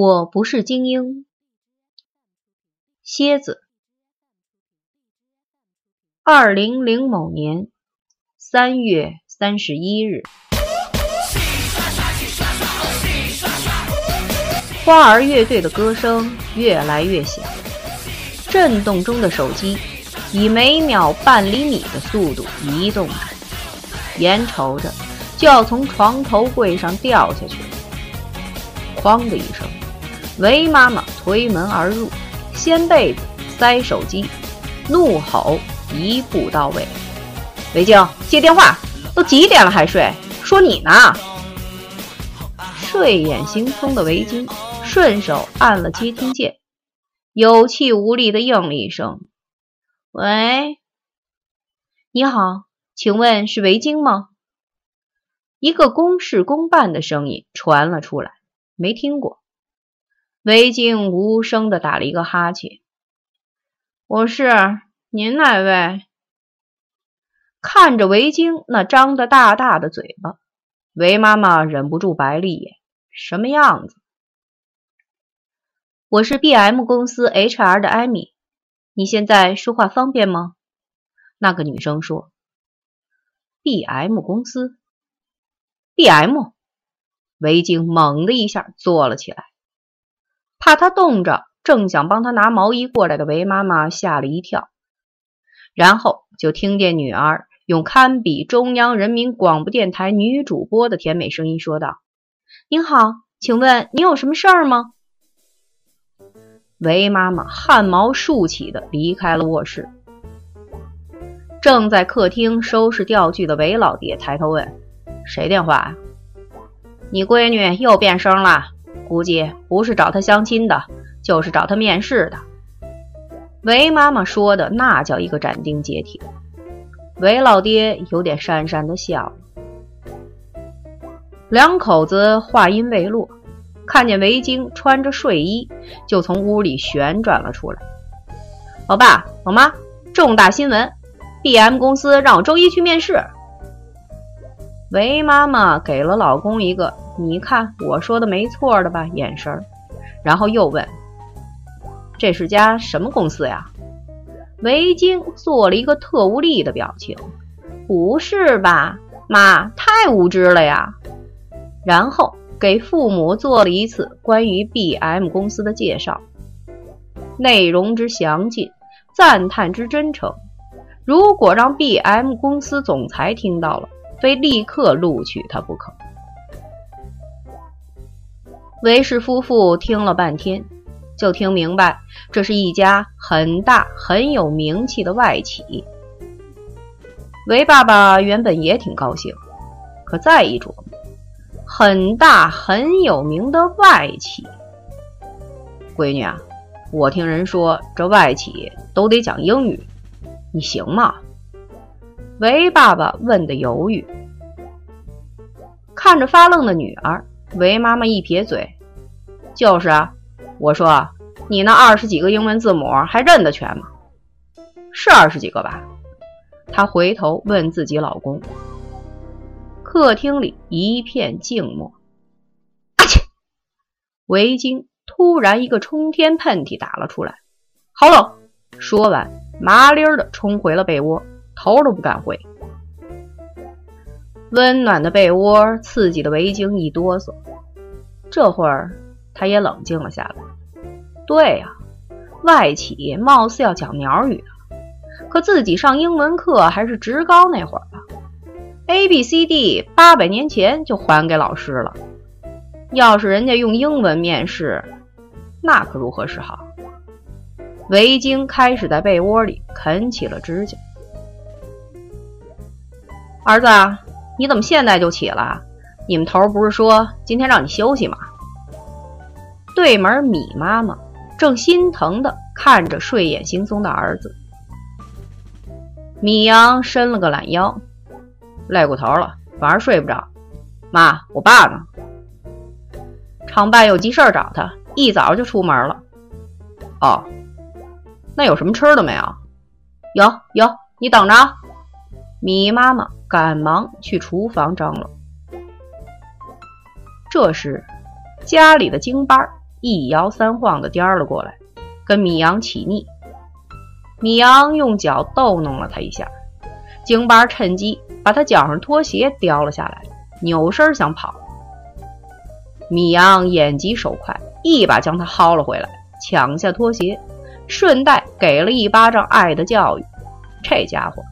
我不是精英。蝎子。二零零某年三月三十一日，花儿乐队的歌声越来越响，震动中的手机以每秒半厘米的速度移动着，眼瞅着就要从床头柜上掉下去了。哐的一声。韦妈妈推门而入，掀被子，塞手机，怒吼一步到位：“韦京，接电话！都几点了还睡？说你呢！”睡眼惺忪的韦京顺手按了接听键，有气无力的应了一声：“喂，你好，请问是韦京吗？”一个公事公办的声音传了出来，没听过。韦京无声的打了一个哈欠。我是您哪位？看着维京那张得大大的嘴巴，维妈妈忍不住白了一眼。什么样子？我是 B M 公司 H R 的艾米。你现在说话方便吗？那个女生说。B M 公司？B M？维京猛的一下坐了起来。怕他冻着，正想帮他拿毛衣过来的韦妈妈吓了一跳，然后就听见女儿用堪比中央人民广播电台女主播的甜美声音说道：“您好，请问你有什么事儿吗？”韦妈妈汗毛竖起的离开了卧室，正在客厅收拾钓具的韦老爹抬头问：“谁电话呀？你闺女又变声了。”估计不是找他相亲的，就是找他面试的。韦妈妈说的那叫一个斩钉截铁。韦老爹有点讪讪的笑了。两口子话音未落，看见韦京穿着睡衣就从屋里旋转了出来。老爸，老妈，重大新闻！B.M 公司让我周一去面试。韦妈妈给了老公一个。你看我说的没错的吧？眼神儿，然后又问：“这是家什么公司呀？”维京做了一个特务力的表情：“不是吧，妈，太无知了呀！”然后给父母做了一次关于 B.M 公司的介绍，内容之详尽，赞叹之真诚。如果让 B.M 公司总裁听到了，非立刻录取他不可。韦氏夫妇听了半天，就听明白这是一家很大很有名气的外企。韦爸爸原本也挺高兴，可再一琢磨，很大很有名的外企，闺女啊，我听人说这外企都得讲英语，你行吗？韦爸爸问的犹豫，看着发愣的女儿。韦妈妈一撇嘴：“就是啊，我说你那二十几个英文字母还认得全吗？是二十几个吧？”她回头问自己老公。客厅里一片静默。阿切！韦京突然一个冲天喷嚏打了出来，好冷！说完，麻利儿的冲回了被窝，头都不敢回。温暖的被窝刺激的围巾一哆嗦，这会儿他也冷静了下来。对呀，外企貌似要讲鸟语的，可自己上英文课还是职高那会儿吧，A B C D 八百年前就还给老师了。要是人家用英文面试，那可如何是好？围巾开始在被窝里啃起了指甲，儿子。你怎么现在就起了？你们头不是说今天让你休息吗？对门米妈妈正心疼的看着睡眼惺忪的儿子。米阳伸了个懒腰，累过头了，反而睡不着。妈，我爸呢？厂办有急事找他，一早就出门了。哦，那有什么吃的没有？有有，你等着。米妈妈。赶忙去厨房张罗。这时，家里的京巴一摇三晃的颠了过来，跟米阳起腻。米阳用脚逗弄了他一下，京巴趁机把他脚上拖鞋叼了下来，扭身想跑。米阳眼疾手快，一把将他薅了回来，抢下拖鞋，顺带给了一巴掌爱的教育。这家伙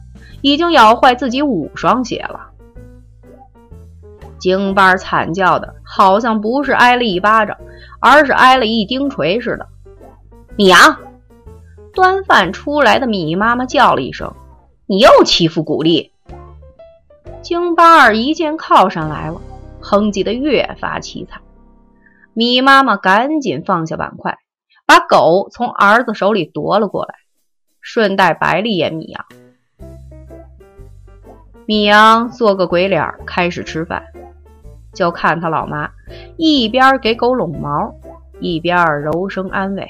已经咬坏自己五双鞋了。京巴惨叫的，好像不是挨了一巴掌，而是挨了一钉锤似的。米阳。端饭出来的米妈妈叫了一声：“你又欺负古丽！”京巴儿一见靠山来了，哼唧的越发凄惨。米妈妈赶紧放下碗筷，把狗从儿子手里夺了过来，顺带白了一眼米阳。米阳做个鬼脸，开始吃饭，就看他老妈一边给狗拢毛，一边柔声安慰。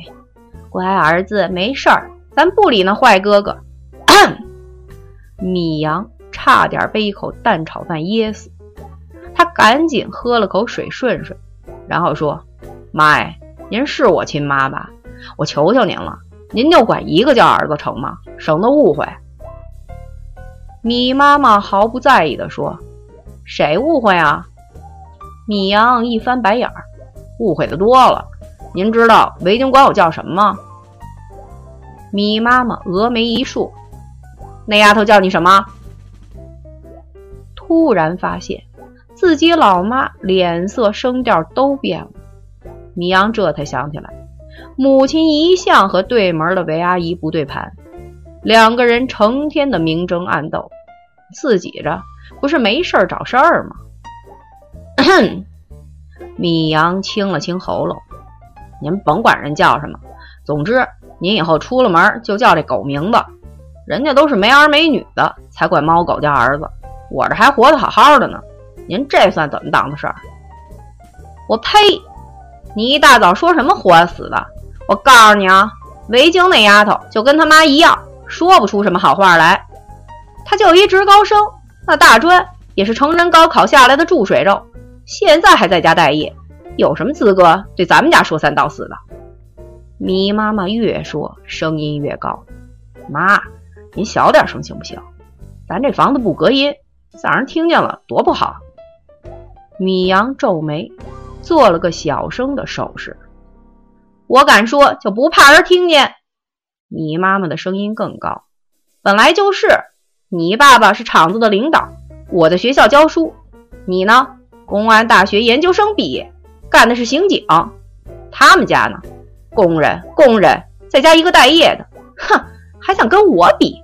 乖儿子，没事儿，咱不理那坏哥哥。米阳差点被一口蛋炒饭噎死，他赶紧喝了口水顺顺，然后说：“妈呀，您是我亲妈吧？我求求您了，您就管一个叫儿子成吗？省得误会。”米妈妈毫不在意地说：“谁误会啊？”米阳一翻白眼儿：“误会的多了。您知道维京管我叫什么吗？”米妈妈峨眉一竖，那丫头叫你什么？突然发现自己老妈脸色声调都变了。米阳这才想起来，母亲一向和对门的韦阿姨不对盘，两个人成天的明争暗斗，自己这不是没事找事儿吗？米阳清了清喉咙，您甭管人叫什么，总之。您以后出了门就叫这狗名字，人家都是没儿没女的才管猫狗叫儿子，我这还活得好好的呢，您这算怎么档子事儿？我呸！你一大早说什么活死的？我告诉你啊，维京那丫头就跟他妈一样，说不出什么好话来。他就一职高生，那大专也是成人高考下来的注水肉，现在还在家待业，有什么资格对咱们家说三道四的？米妈妈越说声音越高，妈，您小点声行不行？咱这房子不隔音，让人听见了多不好。米阳皱眉，做了个小声的手势。我敢说，就不怕人听见。米妈妈的声音更高，本来就是。你爸爸是厂子的领导，我在学校教书，你呢？公安大学研究生毕业，干的是刑警。他们家呢？工人，工人，再加一个待业的，哼，还想跟我比？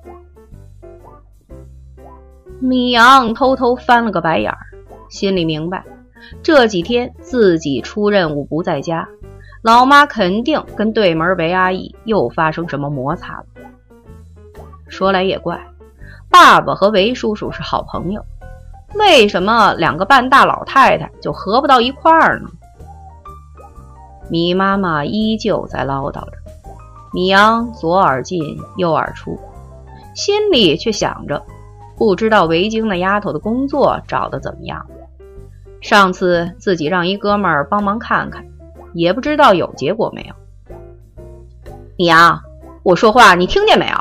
米阳偷偷翻了个白眼儿，心里明白，这几天自己出任务不在家，老妈肯定跟对门韦阿姨又发生什么摩擦了。说来也怪，爸爸和韦叔叔是好朋友，为什么两个半大老太太就合不到一块儿呢？米妈妈依旧在唠叨着，米阳左耳进右耳出，心里却想着，不知道维京那丫头的工作找的怎么样。上次自己让一哥们儿帮忙看看，也不知道有结果没有。米阳，我说话你听见没有？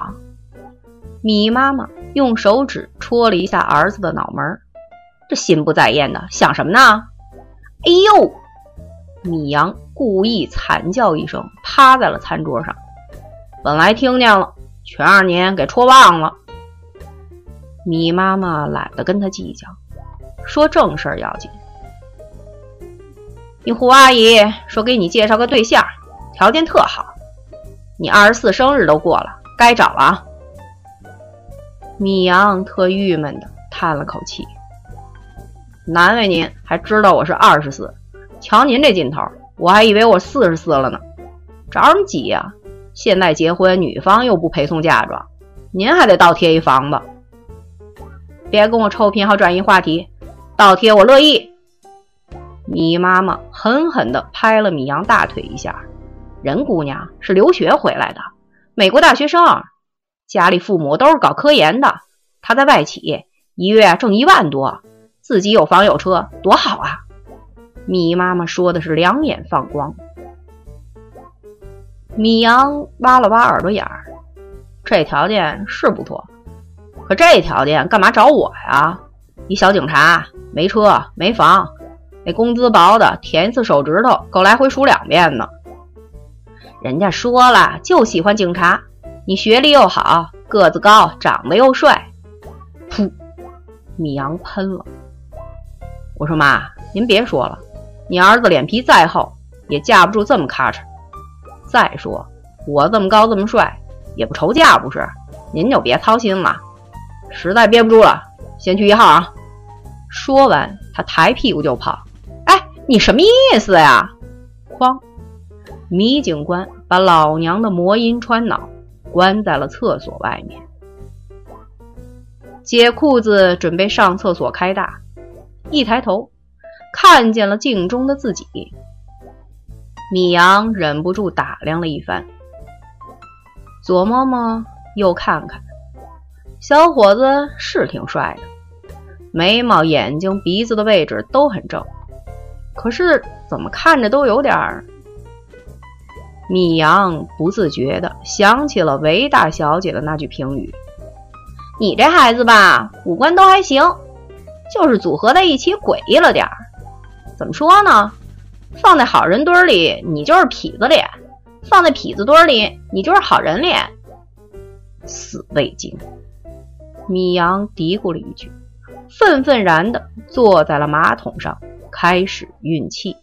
米妈妈用手指戳了一下儿子的脑门儿，这心不在焉的想什么呢？哎呦！米阳故意惨叫一声，趴在了餐桌上。本来听见了，全让您给戳忘了。米妈妈懒得跟他计较，说正事儿要紧。你胡阿姨说给你介绍个对象，条件特好。你二十四生日都过了，该找了啊。米阳特郁闷的叹了口气，难为您还知道我是二十四。瞧您这劲头，我还以为我四十四了呢，着什么急呀？现在结婚，女方又不陪送嫁妆，您还得倒贴一房子。别跟我臭贫好转移话题，倒贴我乐意。米妈妈狠狠地拍了米阳大腿一下，人姑娘是留学回来的，美国大学生，家里父母都是搞科研的，他在外企，一月挣一万多，自己有房有车，多好啊！米妈妈说的是两眼放光，米阳挖了挖耳朵眼儿，这条件是不错，可这条件干嘛找我呀？一小警察，没车没房，那工资薄的，舔一次手指头够来回数两遍呢。人家说了，就喜欢警察，你学历又好，个子高，长得又帅。噗，米阳喷了。我说妈，您别说了，你儿子脸皮再厚，也架不住这么咔嚓。再说我这么高这么帅，也不愁嫁不是？您就别操心了。实在憋不住了，先去一号啊！说完，他抬屁股就跑。哎，你什么意思呀？哐！米警官把老娘的魔音穿脑关在了厕所外面。解裤子准备上厕所开大，一抬头看见了镜中的自己。米阳忍不住打量了一番，左摸摸，右看看，小伙子是挺帅的，眉毛、眼睛、鼻子的位置都很正，可是怎么看着都有点儿……米阳不自觉的想起了韦大小姐的那句评语：“你这孩子吧，五官都还行，就是组合在一起诡异了点儿。怎么说呢？”放在好人堆里，你就是痞子脸；放在痞子堆里，你就是好人脸。死味精！米阳嘀咕了一句，愤愤然地坐在了马桶上，开始运气。